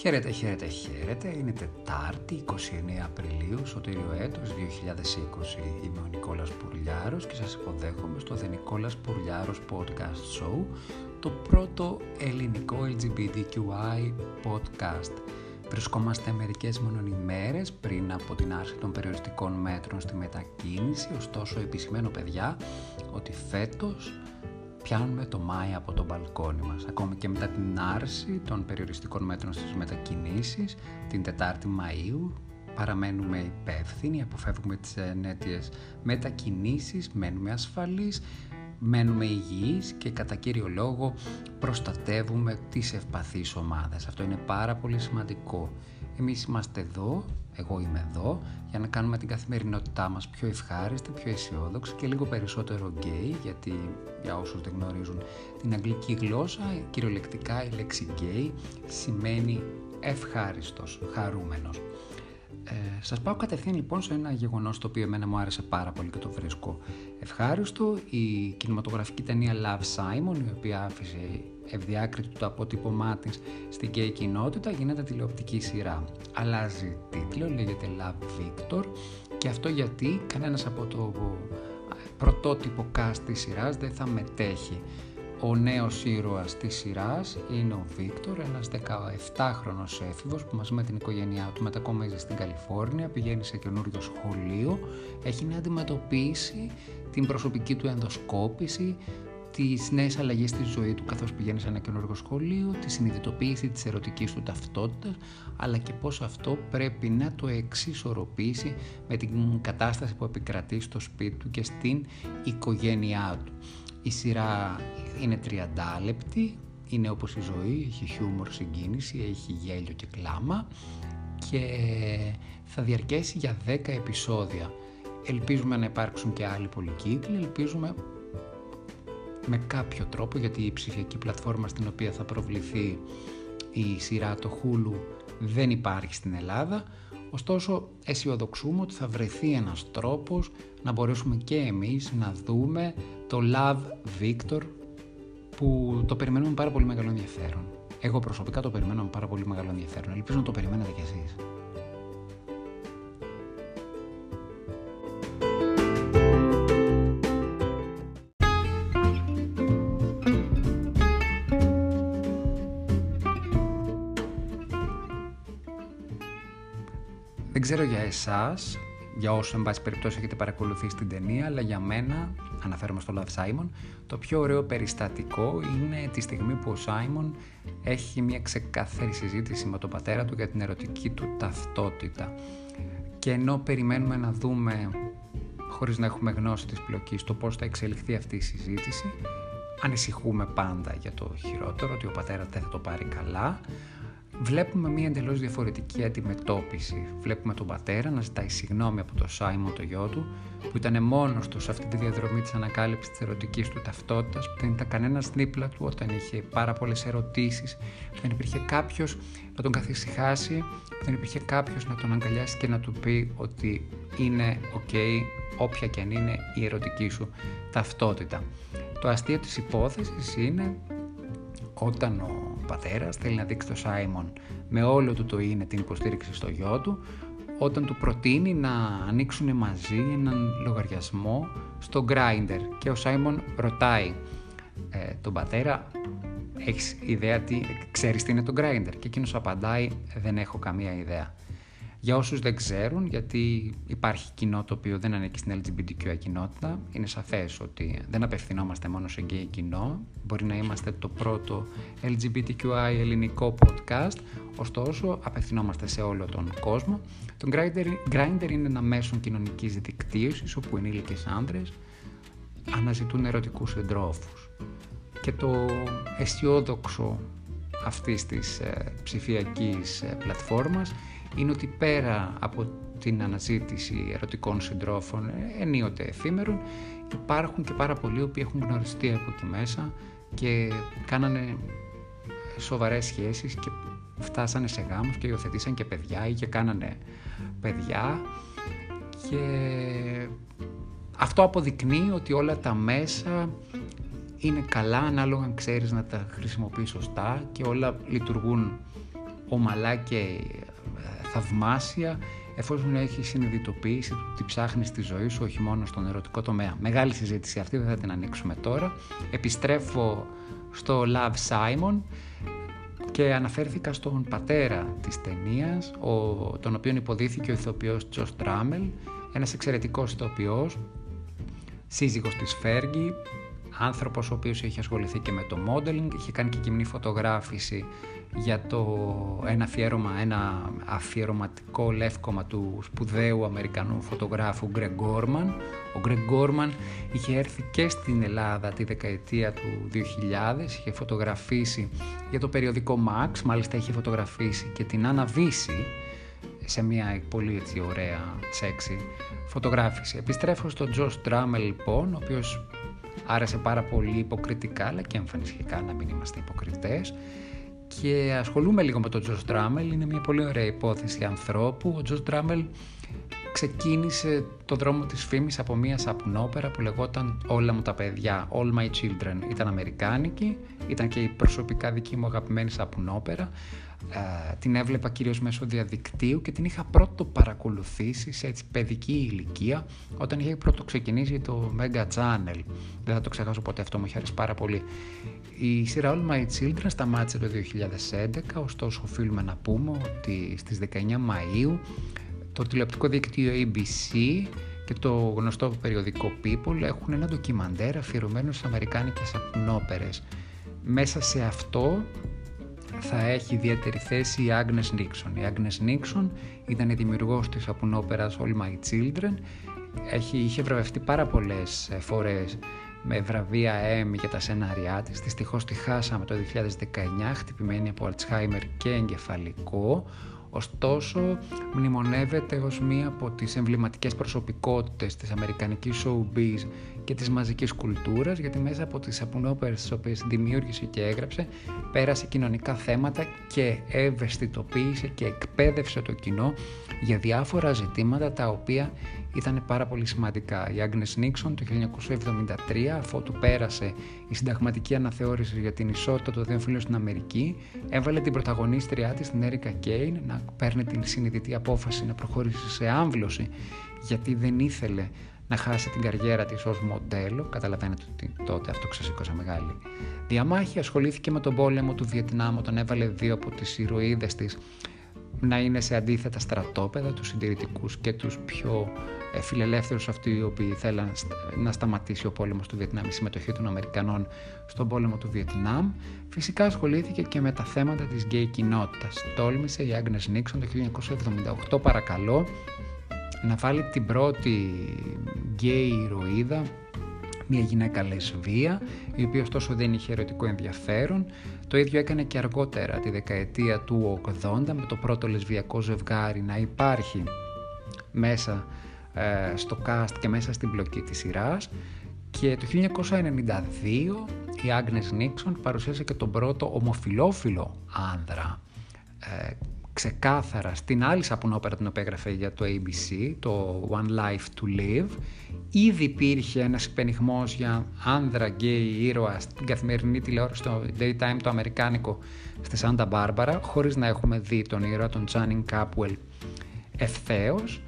Χαίρετε, χαίρετε, χαίρετε. Είναι Τετάρτη, 29 Απριλίου, σωτήριο έτος 2020. Είμαι ο Νικόλας Πουρλιάρος και σας υποδέχομαι στο The Νικόλας Πουρλιάρος Podcast Show, το πρώτο ελληνικό LGBTQI podcast. Βρισκόμαστε μερικές μόνο ημέρες πριν από την άρση των περιοριστικών μέτρων στη μετακίνηση, ωστόσο επισημένω παιδιά ότι φέτος πιάνουμε το Μάη από το μπαλκόνι μας. Ακόμη και μετά την άρση των περιοριστικών μέτρων στις μετακινήσεις, την 4η Μαΐου, παραμένουμε υπεύθυνοι, αποφεύγουμε τις ενέτειες μετακινήσεις, μένουμε ασφαλείς, μένουμε υγιείς και κατά κύριο λόγο προστατεύουμε τις ευπαθείς ομάδες. Αυτό είναι πάρα πολύ σημαντικό. Εμείς είμαστε εδώ, εγώ είμαι εδώ, για να κάνουμε την καθημερινότητά μας πιο ευχάριστη, πιο αισιόδοξη και λίγο περισσότερο γκέι, γιατί για όσους δεν γνωρίζουν την αγγλική γλώσσα, κυριολεκτικά η λέξη γκέι σημαίνει ευχάριστος, χαρούμενος. Ε, σας πάω κατευθείαν λοιπόν σε ένα γεγονός το οποίο εμένα μου άρεσε πάρα πολύ και το βρίσκω ευχάριστο. Η κινηματογραφική ταινία Love Simon, η οποία άφησε ευδιάκριτη το αποτύπωμά της στην γκέι κοινότητα, γίνεται τηλεοπτική σειρά. Αλλάζει τίτλο, λέγεται Love Victor και αυτό γιατί κανένας από το πρωτότυπο cast της σειράς δεν θα μετέχει. Ο νέος ήρωας της σειράς είναι ο Βίκτορ, ένας 17χρονος έφηβος που μαζί με την οικογένειά του μετακομίζει στην Καλιφόρνια, πηγαίνει σε καινούριο σχολείο, έχει να αντιμετωπίσει την προσωπική του ενδοσκόπηση, τις νέες αλλαγές στη ζωή του καθώς πηγαίνεις σε ένα καινούργιο σχολείο, τη συνειδητοποίηση της ερωτικής του ταυτότητας, αλλά και πώς αυτό πρέπει να το εξισορροπήσει με την κατάσταση που επικρατεί στο σπίτι του και στην οικογένειά του. Η σειρά είναι 30 λεπτή, είναι όπως η ζωή, έχει χιούμορ, συγκίνηση, έχει γέλιο και κλάμα και θα διαρκέσει για 10 επεισόδια. Ελπίζουμε να υπάρξουν και άλλοι πολυκύκλοι, ελπίζουμε με κάποιο τρόπο γιατί η ψηφιακή πλατφόρμα στην οποία θα προβληθεί η σειρά το Hulu δεν υπάρχει στην Ελλάδα ωστόσο αισιοδοξούμε ότι θα βρεθεί ένας τρόπος να μπορέσουμε και εμείς να δούμε το Love Victor που το περιμένουμε με πάρα πολύ μεγάλο ενδιαφέρον. Εγώ προσωπικά το περιμένω με πάρα πολύ μεγάλο ενδιαφέρον. Ελπίζω να το περιμένετε κι εσείς. Ξέρω για εσάς, για όσους εν πάση περιπτώσει έχετε παρακολουθήσει την ταινία, αλλά για μένα, αναφέρομαι στο Love Simon, το πιο ωραίο περιστατικό είναι τη στιγμή που ο Σάιμον έχει μια ξεκάθαρη συζήτηση με τον πατέρα του για την ερωτική του ταυτότητα. Και ενώ περιμένουμε να δούμε, χωρίς να έχουμε γνώση της πλοκής, το πώς θα εξελιχθεί αυτή η συζήτηση, ανησυχούμε πάντα για το χειρότερο, ότι ο πατέρας δεν θα το πάρει καλά, βλέπουμε μια εντελώς διαφορετική αντιμετώπιση. Βλέπουμε τον πατέρα να ζητάει συγγνώμη από τον Σάιμον, το γιο του, που ήταν μόνος του σε αυτή τη διαδρομή της ανακάλυψης της ερωτικής του ταυτότητας, που δεν ήταν κανένας δίπλα του όταν είχε πάρα πολλές ερωτήσεις, που δεν υπήρχε κάποιος να τον καθησυχάσει, που δεν υπήρχε κάποιος να τον αγκαλιάσει και να του πει ότι είναι ok όποια και αν είναι η ερωτική σου ταυτότητα. Το αστείο της υπόθεσης είναι όταν ο πατέρας θέλει να δείξει το Σάιμον με όλο του το είναι την υποστήριξη στο γιο του, όταν του προτείνει να ανοίξουν μαζί έναν λογαριασμό στο Grindr και ο Σάιμον ρωτάει ε, τον πατέρα έχεις ιδέα τι, ξέρεις τι είναι το Grindr; Και εκείνος απαντάει δεν έχω καμία ιδέα. Για όσους δεν ξέρουν, γιατί υπάρχει κοινό το οποίο δεν ανήκει στην LGBTQI κοινότητα, είναι σαφές ότι δεν απευθυνόμαστε μόνο σε γκέι κοινό. Μπορεί να είμαστε το πρώτο LGBTQI ελληνικό podcast, ωστόσο απευθυνόμαστε σε όλο τον κόσμο. Το Grindr είναι ένα μέσο κοινωνικής δικτύωσης όπου ενήλικες άντρες αναζητούν ερωτικούς συντρόφου. Και το αισιόδοξο αυτής της ε, ψηφιακής ε, πλατφόρμας είναι ότι πέρα από την αναζήτηση ερωτικών συντρόφων ε, ενίοτε εφήμερων υπάρχουν και πάρα πολλοί που έχουν γνωριστεί από εκεί μέσα και κάνανε σοβαρές σχέσεις και φτάσανε σε γάμους και υιοθετήσαν και παιδιά ή και κάνανε παιδιά. Και αυτό αποδεικνύει ότι όλα τα μέσα είναι καλά ανάλογα αν ξέρεις να τα χρησιμοποιείς σωστά και όλα λειτουργούν ομαλά και ε, θαυμάσια εφόσον έχει συνειδητοποιήσει ότι ψάχνεις στη ζωή σου όχι μόνο στον ερωτικό τομέα. Μεγάλη συζήτηση αυτή, δεν θα την ανοίξουμε τώρα. Επιστρέφω στο Love Simon και αναφέρθηκα στον πατέρα της ταινίας, τον οποίο υποδίθηκε ο ηθοποιός Τζος Τράμελ, ένας εξαιρετικός ηθοποιός, σύζυγος της Φέργη, άνθρωπος ο οποίος είχε ασχοληθεί και με το modeling, είχε κάνει και κοινή φωτογράφηση για το ένα αφιέρωμα, ένα αφιερωματικό λεύκομα του σπουδαίου Αμερικανού φωτογράφου Greg Gorman. Ο Greg Gorman είχε έρθει και στην Ελλάδα τη δεκαετία του 2000, είχε φωτογραφίσει για το περιοδικό Max, μάλιστα είχε φωτογραφίσει και την αναβήσει σε μια πολύ έτσι ωραία, σεξι φωτογράφηση. Επιστρέφω στον Josh Drummel λοιπόν, ο οποίος άρεσε πάρα πολύ υποκριτικά, αλλά και εμφανιστικά να μην είμαστε υποκριτές και ασχολούμαι λίγο με τον Τζος Ντράμελ. Είναι μια πολύ ωραία υπόθεση ανθρώπου. Ο Τζος Ντράμελ ξεκίνησε το δρόμο της φήμης από μια σαπνόπερα που λεγόταν «Όλα μου τα παιδιά», «All my children». Ήταν αμερικάνικη, ήταν και η προσωπικά δική μου αγαπημένη σαπνόπερα. Ε, την έβλεπα κυρίως μέσω διαδικτύου και την είχα πρώτο παρακολουθήσει σε έτσι παιδική ηλικία όταν είχε πρώτο ξεκινήσει το Mega Channel. Δεν θα το ξεχάσω ποτέ αυτό, μου είχε αρέσει πάρα πολύ. Η σειρά All My Children σταμάτησε το 2011, ωστόσο οφείλουμε να πούμε ότι στις 19 Μαΐου το τηλεοπτικό δίκτυο ABC και το γνωστό περιοδικό People έχουν ένα ντοκιμαντέρ αφιερωμένο στις αμερικάνικες απνόπερες. Μέσα σε αυτό θα έχει ιδιαίτερη θέση η Agnes Nixon. Η Agnes Nixon ήταν η δημιουργός της απουνόπερας All My Children. Έχει, είχε βραβευτεί πάρα πολλές φορές με βραβεία Emmy για τα σενάριά της. Δυστυχώς τη χάσαμε το 2019, χτυπημένη από Alzheimer και εγκεφαλικό. Ωστόσο, μνημονεύεται ως μία από τις εμβληματικές προσωπικότητες της αμερικανικής showbiz και της μαζικής κουλτούρας, γιατί μέσα από τις απουνόπερες τις οποίες δημιούργησε και έγραψε, πέρασε κοινωνικά θέματα και ευαισθητοποίησε και εκπαίδευσε το κοινό για διάφορα ζητήματα τα οποία ήταν πάρα πολύ σημαντικά. Η Agnes Νίξον το 1973, αφού του πέρασε η συνταγματική αναθεώρηση για την ισότητα των δύο φίλων στην Αμερική, έβαλε την πρωταγωνίστριά της, την Έρικα Κέιν, να παίρνει την συνειδητή απόφαση να προχωρήσει σε άμβλωση, γιατί δεν ήθελε να χάσει την καριέρα της ως μοντέλο, καταλαβαίνετε ότι τότε αυτό ξεσήκωσε μεγάλη διαμάχη, ασχολήθηκε με τον πόλεμο του Βιετνάμ όταν έβαλε δύο από τις ηρωίδες της να είναι σε αντίθετα στρατόπεδα, τους συντηρητικούς και τους πιο ε, φιλελεύθερους αυτοί οι οποίοι θέλαν να σταματήσει ο πόλεμος του Βιετνάμ, η συμμετοχή των Αμερικανών στον πόλεμο του Βιετνάμ. Φυσικά ασχολήθηκε και με τα θέματα της γκέι κοινότητας. Τόλμησε η Άγνες Νίξον το 1978 παρακαλώ να βάλει την πρώτη γκέι ηρωίδα μια γυναίκα λεσβία, η οποία ωστόσο δεν είχε ερωτικό ενδιαφέρον. Το ίδιο έκανε και αργότερα, τη δεκαετία του 80, με το πρώτο λεσβιακό ζευγάρι να υπάρχει μέσα ε, στο cast και μέσα στην πλοκή της σειράς. Και το 1992 η Άγνες Νίξον παρουσίασε και τον πρώτο ομοφιλόφιλο άνδρα ε, ξεκάθαρα στην άλλη σαπουνόπερα την οποία έγραφε για το ABC, το One Life to Live, ήδη υπήρχε ένας υπενιχμός για άνδρα γκέι ήρωα στην καθημερινή τηλεόραση, στο daytime το αμερικάνικο στη Σάντα Μπάρμπαρα, χωρίς να έχουμε δει τον ήρωα τον Τζάνιν Κάπουελ ευθέως.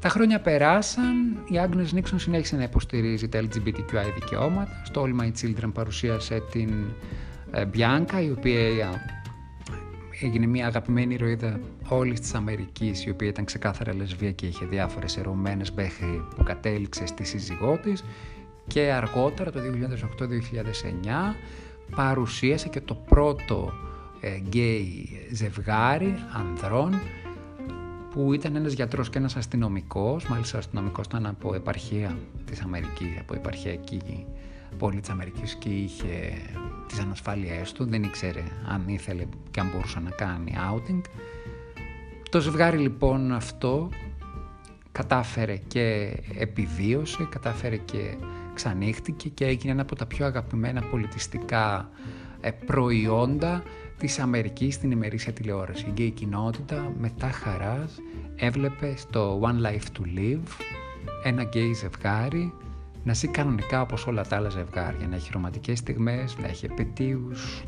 Τα χρόνια περάσαν, η Agnes Nixon συνέχισε να υποστηρίζει τα LGBTQI δικαιώματα. Στο All My Children παρουσίασε την ε, Bianca, η οποία έγινε μια αγαπημένη ηρωίδα όλης της Αμερικής, η οποία ήταν ξεκάθαρα λεσβία και είχε διάφορες ερωμένες μέχρι που κατέληξε στη σύζυγό της. Και αργότερα, το 2008-2009, παρουσίασε και το πρώτο γκέι ε, ζευγάρι ανδρών που ήταν ένας γιατρός και ένας αστυνομικός, μάλιστα αστυνομικός ήταν από επαρχία της Αμερικής, από επαρχιακή πόλη της Αμερικής και είχε τις ανασφάλειές του, δεν ήξερε αν ήθελε και αν μπορούσε να κάνει outing. Το ζευγάρι λοιπόν αυτό κατάφερε και επιβίωσε, κατάφερε και ξανοίχτηκε και έγινε ένα από τα πιο αγαπημένα πολιτιστικά ε, προϊόντα της Αμερικής στην ημερήσια τηλεόραση. Η γκέι κοινότητα μετά χαράς έβλεπε στο One Life to Live ένα γκέι ζευγάρι να ζει κανονικά όπως όλα τα άλλα ζευγάρια, να έχει ρομαντικές στιγμές, να έχει επετείους,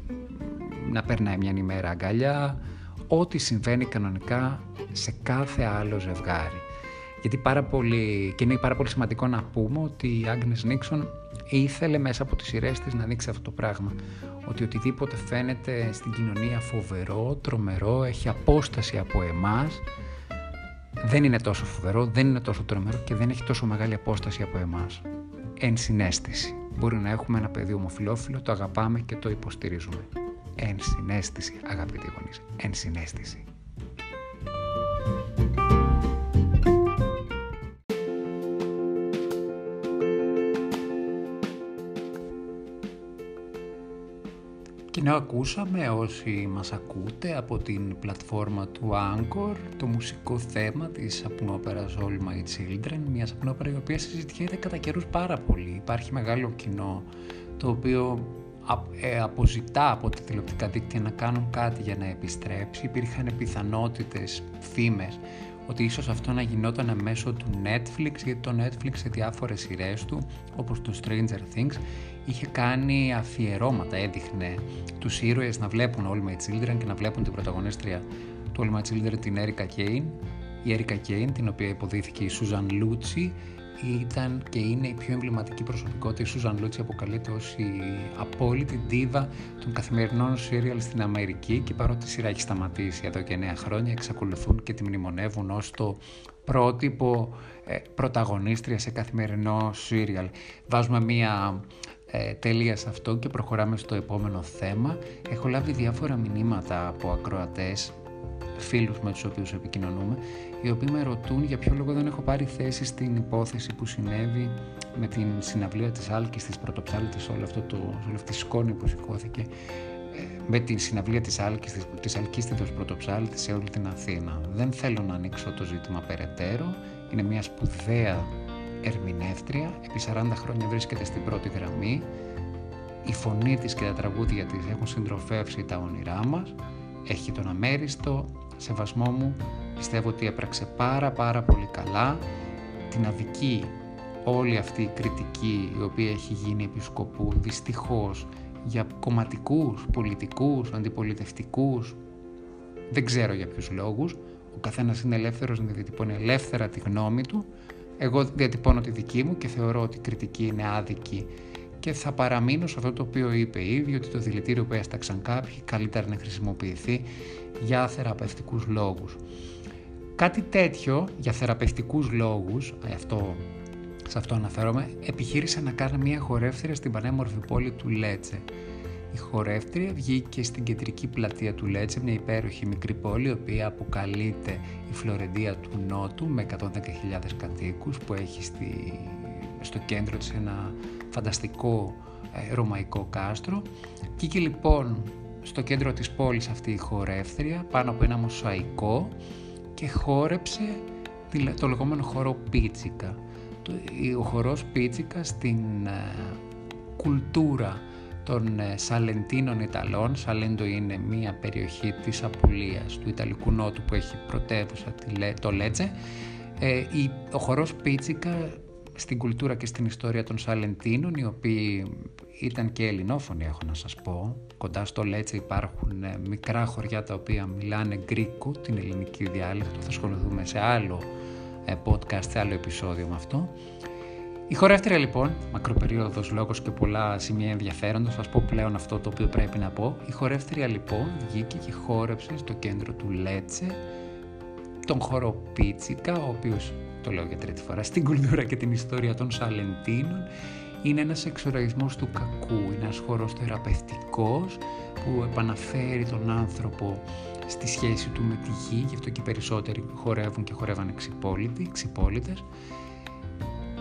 να περνάει μια ημέρα αγκαλιά, ό,τι συμβαίνει κανονικά σε κάθε άλλο ζευγάρι. Γιατί πάρα πολύ, και είναι πάρα πολύ σημαντικό να πούμε ότι η Άγνες Νίξον ήθελε μέσα από τις σειρές της να δείξει αυτό το πράγμα. Ότι οτιδήποτε φαίνεται στην κοινωνία φοβερό, τρομερό, έχει απόσταση από εμάς, δεν είναι τόσο φοβερό, δεν είναι τόσο τρομερό και δεν έχει τόσο μεγάλη απόσταση από εμάς. Εν συνέστηση. Μπορεί να έχουμε ένα παιδί ομοφιλόφιλο, το αγαπάμε και το υποστηρίζουμε. Εν συνέστηση, αγαπητοί γονείς. Εν συνέστηση. Και να ακούσαμε όσοι μας ακούτε από την πλατφόρμα του Anchor το μουσικό θέμα της απνόπερας All My Children, μια απνόπερα η οποία συζητιέται κατά καιρούς πάρα πολύ. Υπάρχει μεγάλο κοινό το οποίο ε, αποζητά από τα τηλεοπτικά δίκτυα να κάνουν κάτι για να επιστρέψει. Υπήρχαν πιθανότητες, φήμες, ότι ίσως αυτό να γινόταν μέσω του Netflix, γιατί το Netflix σε διάφορες σειρές του, όπως το Stranger Things, είχε κάνει αφιερώματα, έδειχνε τους ήρωες να βλέπουν All My Children και να βλέπουν την πρωταγωνίστρια του All My Children, την Erika Kane, η Erika Kane, την οποία υποδίθηκε η Susan Lucci, ήταν και είναι η πιο εμβληματική προσωπικότητα. Η Σούζαν Λούτσι αποκαλείται ως η απόλυτη ντίβα των καθημερινών σύριαλ στην Αμερική και παρότι η σειρά έχει σταματήσει εδώ και 9 χρόνια εξακολουθούν και τη μνημονεύουν ως το πρότυπο ε, πρωταγωνίστρια σε καθημερινό σύριαλ. Βάζουμε μία ε, τελεία σε αυτό και προχωράμε στο επόμενο θέμα. Έχω λάβει διάφορα μηνύματα από ακροατές φίλους με τους οποίους επικοινωνούμε, οι οποίοι με ρωτούν για ποιο λόγο δεν έχω πάρει θέση στην υπόθεση που συνέβη με την συναυλία της Άλκης της Πρωτοψάλτης, όλο αυτό το, όλη αυτή η σκόνη που σηκώθηκε ε, με την συναυλία της Άλκης, της, της Αλκίστητος Πρωτοψάλτης σε όλη την Αθήνα. Δεν θέλω να ανοίξω το ζήτημα περαιτέρω, είναι μια σπουδαία ερμηνεύτρια, επί 40 χρόνια βρίσκεται στην πρώτη γραμμή, η φωνή της και τα τραγούδια της έχουν συντροφεύσει τα όνειρά μας, έχει τον αμέριστο σεβασμό μου, πιστεύω ότι έπραξε πάρα πάρα πολύ καλά. Την αδική όλη αυτή η κριτική η οποία έχει γίνει επί σκοπού δυστυχώς για κομματικούς, πολιτικούς, αντιπολιτευτικούς δεν ξέρω για ποιους λόγους. Ο καθένας είναι ελεύθερος να διατυπώνει ελεύθερα τη γνώμη του. Εγώ διατυπώνω τη δική μου και θεωρώ ότι η κριτική είναι άδικη και θα παραμείνω σε αυτό το οποίο είπε ήδη, ότι το δηλητήριο που έσταξαν κάποιοι καλύτερα να χρησιμοποιηθεί για θεραπευτικούς λόγους. Κάτι τέτοιο για θεραπευτικούς λόγους, αυτό, σε αυτό αναφέρομαι, επιχείρησε να κάνει μια χορεύτρια στην πανέμορφη πόλη του Λέτσε. Η χορεύτρια βγήκε στην κεντρική πλατεία του Λέτσε, μια υπέροχη μικρή πόλη, η οποία αποκαλείται η Φλωρεντία του Νότου με 110.000 κατοίκους που έχει στη, στο κέντρο της ένα φανταστικό ε, ρωμαϊκό κάστρο. Βγήκε λοιπόν στο κέντρο της πόλης αυτή η χορεύτρια πάνω από ένα μοσαϊκό και χόρεψε το λεγόμενο χορό Πίτσικα. Ο χορός Πίτσικα στην ε, κουλτούρα των ε, Σαλεντίνων Ιταλών. Σαλέντο είναι μια περιοχή της Απουλίας του Ιταλικού Νότου που έχει πρωτεύουσα το Λέτσε. Ο χορός Πίτσικα στην κουλτούρα και στην ιστορία των Σαλεντίνων, οι οποίοι ήταν και ελληνόφωνοι έχω να σας πω. Κοντά στο Λέτσε υπάρχουν ε, μικρά χωριά τα οποία μιλάνε γκρίκο, την ελληνική διάλεκτο. Θα ασχοληθούμε σε άλλο ε, podcast, σε άλλο επεισόδιο με αυτό. Η χορεύτρια λοιπόν, μακροπερίοδος λόγος και πολλά σημεία ενδιαφέροντος, θα σας πω πλέον αυτό το οποίο πρέπει να πω. Η χορεύτρια λοιπόν βγήκε και χόρεψε στο κέντρο του Λέτσε τον χώρο Πίτσικα, ο οποίος το λέω για τρίτη φορά, στην κουλτούρα και την ιστορία των Σαλεντίνων είναι ένας εξοραϊσμός του κακού, είναι ένας χώρος θεραπευτικός που επαναφέρει τον άνθρωπο στη σχέση του με τη γη, γι' αυτό και οι περισσότεροι χορεύουν και χορεύαν ξυπόλυτοι, ξυπόλυτες.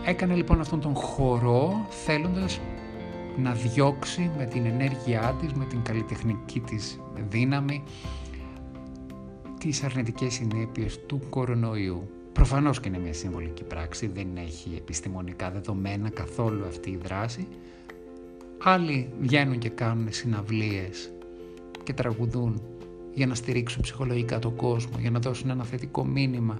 Έκανε λοιπόν αυτόν τον χορό θέλοντας να διώξει με την ενέργειά της, με την καλλιτεχνική της δύναμη τις αρνητικές συνέπειες του κορονοϊού. Προφανώς και είναι μια συμβολική πράξη, δεν έχει επιστημονικά δεδομένα καθόλου αυτή η δράση. Άλλοι βγαίνουν και κάνουν συναυλίες και τραγουδούν για να στηρίξουν ψυχολογικά τον κόσμο, για να δώσουν ένα θετικό μήνυμα,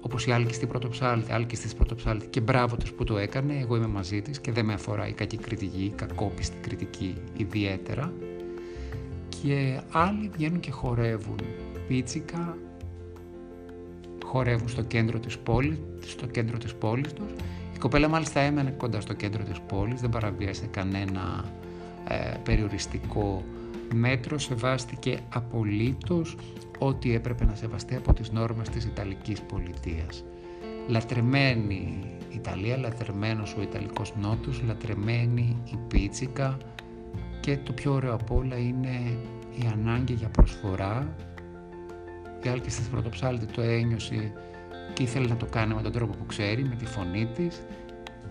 όπως η Άλκη στην Πρωτοψάλτη, Άλκη στην Πρωτοψάλτη και μπράβο τους που το έκανε, εγώ είμαι μαζί της και δεν με αφορά η κακή κριτική, η κακόπιστη κριτική ιδιαίτερα. Και άλλοι βγαίνουν και χορεύουν πίτσικα χορεύουν στο κέντρο της πόλης, στο κέντρο της πόλης τους. Η κοπέλα μάλιστα έμενε κοντά στο κέντρο της πόλης, δεν παραβίασε κανένα ε, περιοριστικό μέτρο, σεβάστηκε απολύτως ό,τι έπρεπε να σεβαστεί από τις νόρμες της Ιταλικής πολιτείας. Λατρεμένη Ιταλία, λατρεμένος ο Ιταλικός Νότος, λατρεμένη η Πίτσικα και το πιο ωραίο από όλα είναι η ανάγκη για προσφορά. Η Άλκη της Πρωτοψάλτη το ένιωσε και ήθελε να το κάνει με τον τρόπο που ξέρει, με τη φωνή της.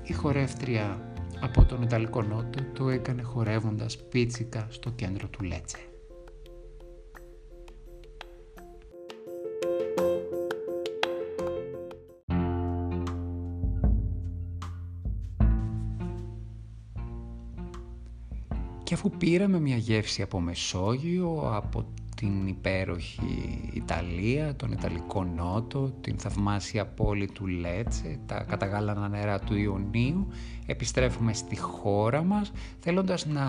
Η χορεύτρια από τον Ιταλικό Νότο το έκανε χορεύοντας πίτσικα στο κέντρο του Λέτσε. Και αφού πήραμε μια γεύση από Μεσόγειο, από την υπέροχη Ιταλία, τον Ιταλικό Νότο, την θαυμάσια πόλη του Λέτσε, τα καταγάλανα νερά του Ιωνίου, επιστρέφουμε στη χώρα μας θέλοντας να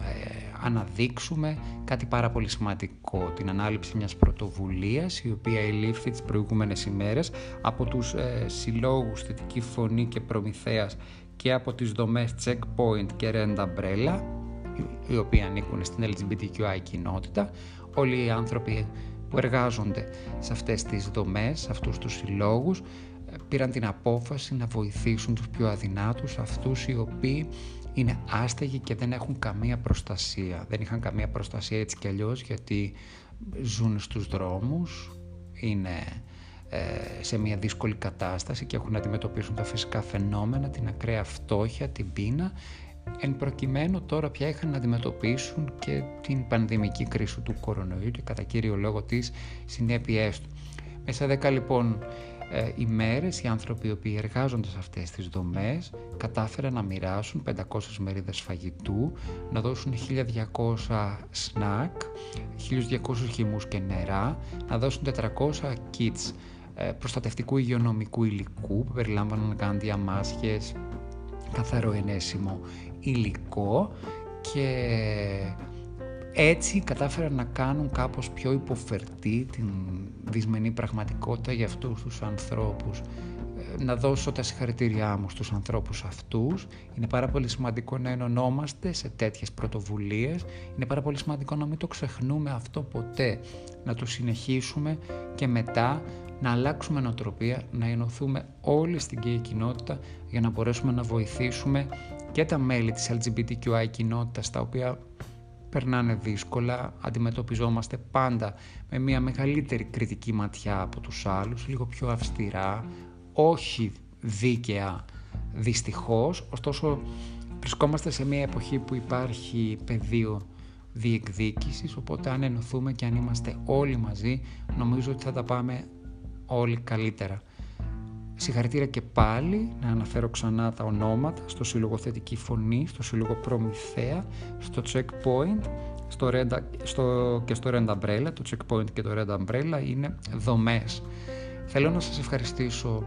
ε, αναδείξουμε κάτι πάρα πολύ σημαντικό, την ανάληψη μιας πρωτοβουλίας η οποία ελήφθη τις προηγούμενες ημέρες από τους ε, συλλόγους Θετική Φωνή και Προμηθέας και από τις δομές Checkpoint και Rent Umbrella οι οποίοι ανήκουν στην LGBTQI κοινότητα, όλοι οι άνθρωποι που εργάζονται σε αυτές τις δομές, σε αυτούς τους συλλόγους, ε, πήραν την απόφαση να βοηθήσουν τους πιο αδυνάτους, αυτούς οι οποίοι είναι άστεγοι και δεν έχουν καμία προστασία. Δεν είχαν καμία προστασία έτσι κι αλλιώς γιατί ζουν στους δρόμους, είναι ε, σε μια δύσκολη κατάσταση και έχουν να αντιμετωπίσουν τα φυσικά φαινόμενα, την ακραία φτώχεια, την πείνα Εν προκειμένου τώρα πια είχαν να αντιμετωπίσουν και την πανδημική κρίση του κορονοϊού και κατά κύριο λόγο τις συνέπειές του. Μέσα δέκα λοιπόν ε, ημέρες οι άνθρωποι οι οποίοι εργάζονται σε αυτές τις δομές κατάφεραν να μοιράσουν 500 μερίδες φαγητού, να δώσουν 1200 σνακ, 1200 χυμούς και νερά, να δώσουν 400 kits ε, προστατευτικού υγειονομικού υλικού που περιλάμβαναν γάντια, μάσχες, καθαρό ενέσιμο υλικό και έτσι κατάφεραν να κάνουν κάπως πιο υποφερτή την δυσμενή πραγματικότητα για αυτούς τους ανθρώπους. Ε, να δώσω τα συγχαρητήριά μου στους ανθρώπους αυτούς. Είναι πάρα πολύ σημαντικό να ενωνόμαστε σε τέτοιες πρωτοβουλίες. Είναι πάρα πολύ σημαντικό να μην το ξεχνούμε αυτό ποτέ. Να το συνεχίσουμε και μετά να αλλάξουμε νοοτροπία, να ενωθούμε όλοι στην ΚΕΙ κοινότητα για να μπορέσουμε να βοηθήσουμε και τα μέλη της LGBTQI κοινότητας τα οποία περνάνε δύσκολα, αντιμετωπιζόμαστε πάντα με μια μεγαλύτερη κριτική ματιά από τους άλλους, λίγο πιο αυστηρά, όχι δίκαια δυστυχώς, ωστόσο βρισκόμαστε σε μια εποχή που υπάρχει πεδίο διεκδίκησης, οπότε αν ενωθούμε και αν είμαστε όλοι μαζί, νομίζω ότι θα τα πάμε όλοι καλύτερα. Συγχαρητήρια και πάλι να αναφέρω ξανά τα ονόματα στο Σύλλογο Θετική Φωνή, στο Σύλλογο Προμηθέα, στο Checkpoint στο Red, στο, και στο Red Umbrella. Το Checkpoint και το Red Umbrella είναι δομές. Θέλω να σας ευχαριστήσω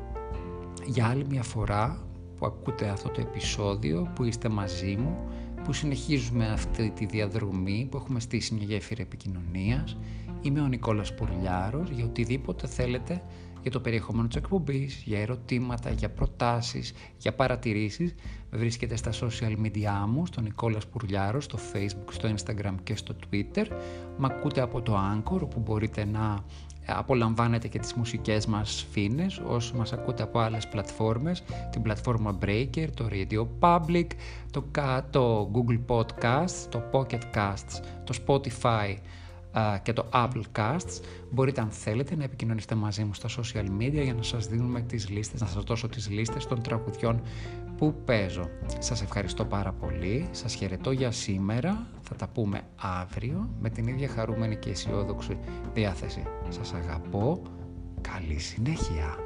για άλλη μια φορά που ακούτε αυτό το επεισόδιο, που είστε μαζί μου, που συνεχίζουμε αυτή τη διαδρομή, που έχουμε στήσει μια γέφυρα επικοινωνίας. Είμαι ο Νικόλας Πουρλιάρος, για οτιδήποτε θέλετε για το περιεχόμενο της εκπομπής, για ερωτήματα, για προτάσεις, για παρατηρήσεις. Με βρίσκεται στα social media μου, στο Νικόλας Πουρλιάρος, στο facebook, στο instagram και στο twitter. Μ' ακούτε από το Anchor, όπου μπορείτε να απολαμβάνετε και τις μουσικές μας φίνες όσο μας ακούτε από άλλες πλατφόρμες την πλατφόρμα Breaker, το Radio Public το, το Google Podcasts, το Pocket Casts, το Spotify και το Apple Casts. Μπορείτε αν θέλετε να επικοινωνήσετε μαζί μου στα social media για να σας δίνουμε τις λίστες, να σας δώσω τις λίστες των τραγουδιών που παίζω. Σας ευχαριστώ πάρα πολύ, σας χαιρετώ για σήμερα, θα τα πούμε αύριο με την ίδια χαρούμενη και αισιόδοξη διάθεση. Σας αγαπώ, καλή συνέχεια.